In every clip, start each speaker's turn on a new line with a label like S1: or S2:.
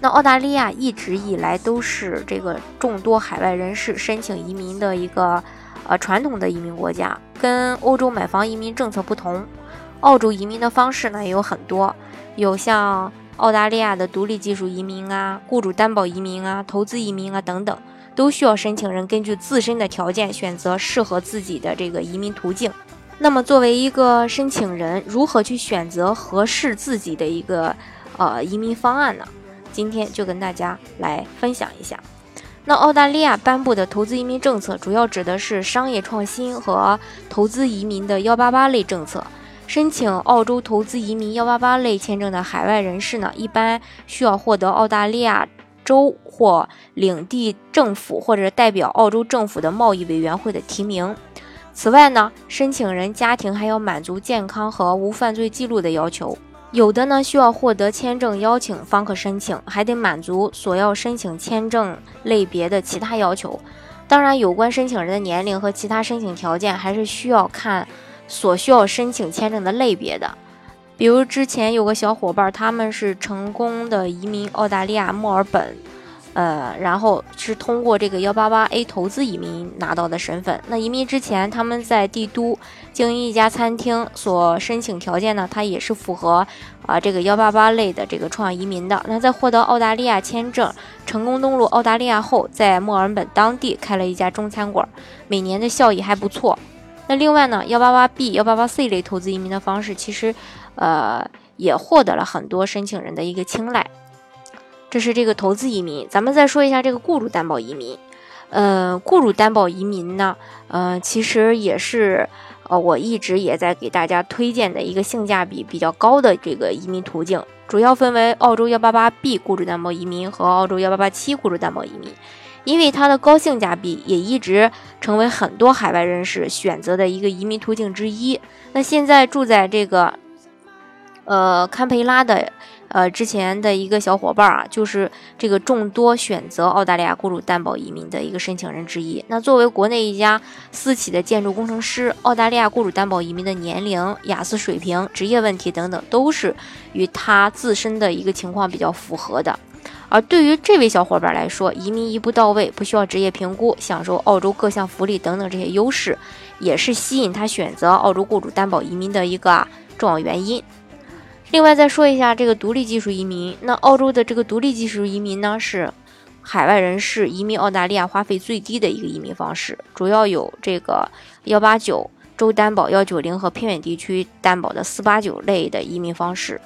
S1: 那澳大利亚一直以来都是这个众多海外人士申请移民的一个呃传统的移民国家，跟欧洲买房移民政策不同，澳洲移民的方式呢也有很多，有像澳大利亚的独立技术移民啊、雇主担保移民啊、投资移民啊等等，都需要申请人根据自身的条件选择适合自己的这个移民途径。那么作为一个申请人，如何去选择合适自己的一个呃移民方案呢？今天就跟大家来分享一下，那澳大利亚颁布的投资移民政策，主要指的是商业创新和投资移民的幺八八类政策。申请澳洲投资移民幺八八类签证的海外人士呢，一般需要获得澳大利亚州或领地政府或者代表澳洲政府的贸易委员会的提名。此外呢，申请人家庭还要满足健康和无犯罪记录的要求。有的呢需要获得签证邀请方可申请，还得满足所要申请签证类别的其他要求。当然，有关申请人的年龄和其他申请条件，还是需要看所需要申请签证的类别的。比如之前有个小伙伴，他们是成功的移民澳大利亚墨尔本。呃，然后是通过这个幺八八 A 投资移民拿到的身份。那移民之前，他们在帝都经营一家餐厅，所申请条件呢，它也是符合啊这个幺八八类的这个创业移民的。那在获得澳大利亚签证，成功登陆澳大利亚后，在墨尔本当地开了一家中餐馆，每年的效益还不错。那另外呢，幺八八 B、幺八八 C 类投资移民的方式，其实呃也获得了很多申请人的一个青睐。这是这个投资移民，咱们再说一下这个雇主担保移民。呃，雇主担保移民呢，呃，其实也是呃我一直也在给大家推荐的一个性价比比较高的这个移民途径，主要分为澳洲幺八八 B 雇主担保移民和澳洲幺八八七雇主担保移民。因为它的高性价比，也一直成为很多海外人士选择的一个移民途径之一。那现在住在这个呃堪培拉的。呃，之前的一个小伙伴啊，就是这个众多选择澳大利亚雇主担保移民的一个申请人之一。那作为国内一家私企的建筑工程师，澳大利亚雇主担保移民的年龄、雅思水平、职业问题等等，都是与他自身的一个情况比较符合的。而对于这位小伙伴来说，移民一步到位，不需要职业评估，享受澳洲各项福利等等这些优势，也是吸引他选择澳洲雇主担保移民的一个重要原因。另外再说一下这个独立技术移民，那澳洲的这个独立技术移民呢，是海外人士移民澳大利亚花费最低的一个移民方式，主要有这个幺八九州担保、幺九零和偏远地区担保的四八九类的移民方式。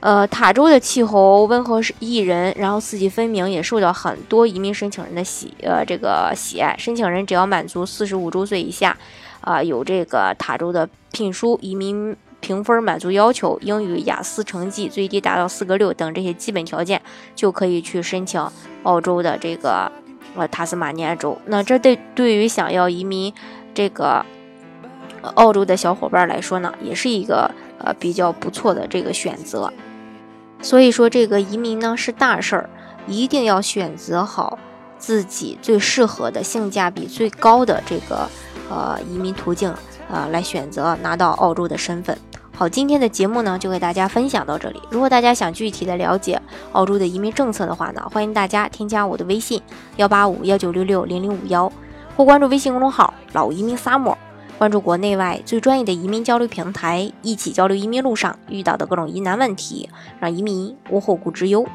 S1: 呃，塔州的气候温和宜人，然后四季分明，也受到很多移民申请人的喜呃这个喜爱。申请人只要满足四十五周岁以下，啊，有这个塔州的聘书移民。评分满足要求，英语雅思成绩最低达到四个六等这些基本条件，就可以去申请澳洲的这个呃塔斯马尼亚州。那这对对于想要移民这个澳洲的小伙伴来说呢，也是一个呃比较不错的这个选择。所以说，这个移民呢是大事儿，一定要选择好自己最适合的、性价比最高的这个呃移民途径，呃来选择拿到澳洲的身份。好，今天的节目呢就给大家分享到这里。如果大家想具体的了解澳洲的移民政策的话呢，欢迎大家添加我的微信幺八五幺九六六零零五幺，或关注微信公众号老移民萨摩关注国内外最专业的移民交流平台，一起交流移民路上遇到的各种疑难问题，让移民无后顾之忧。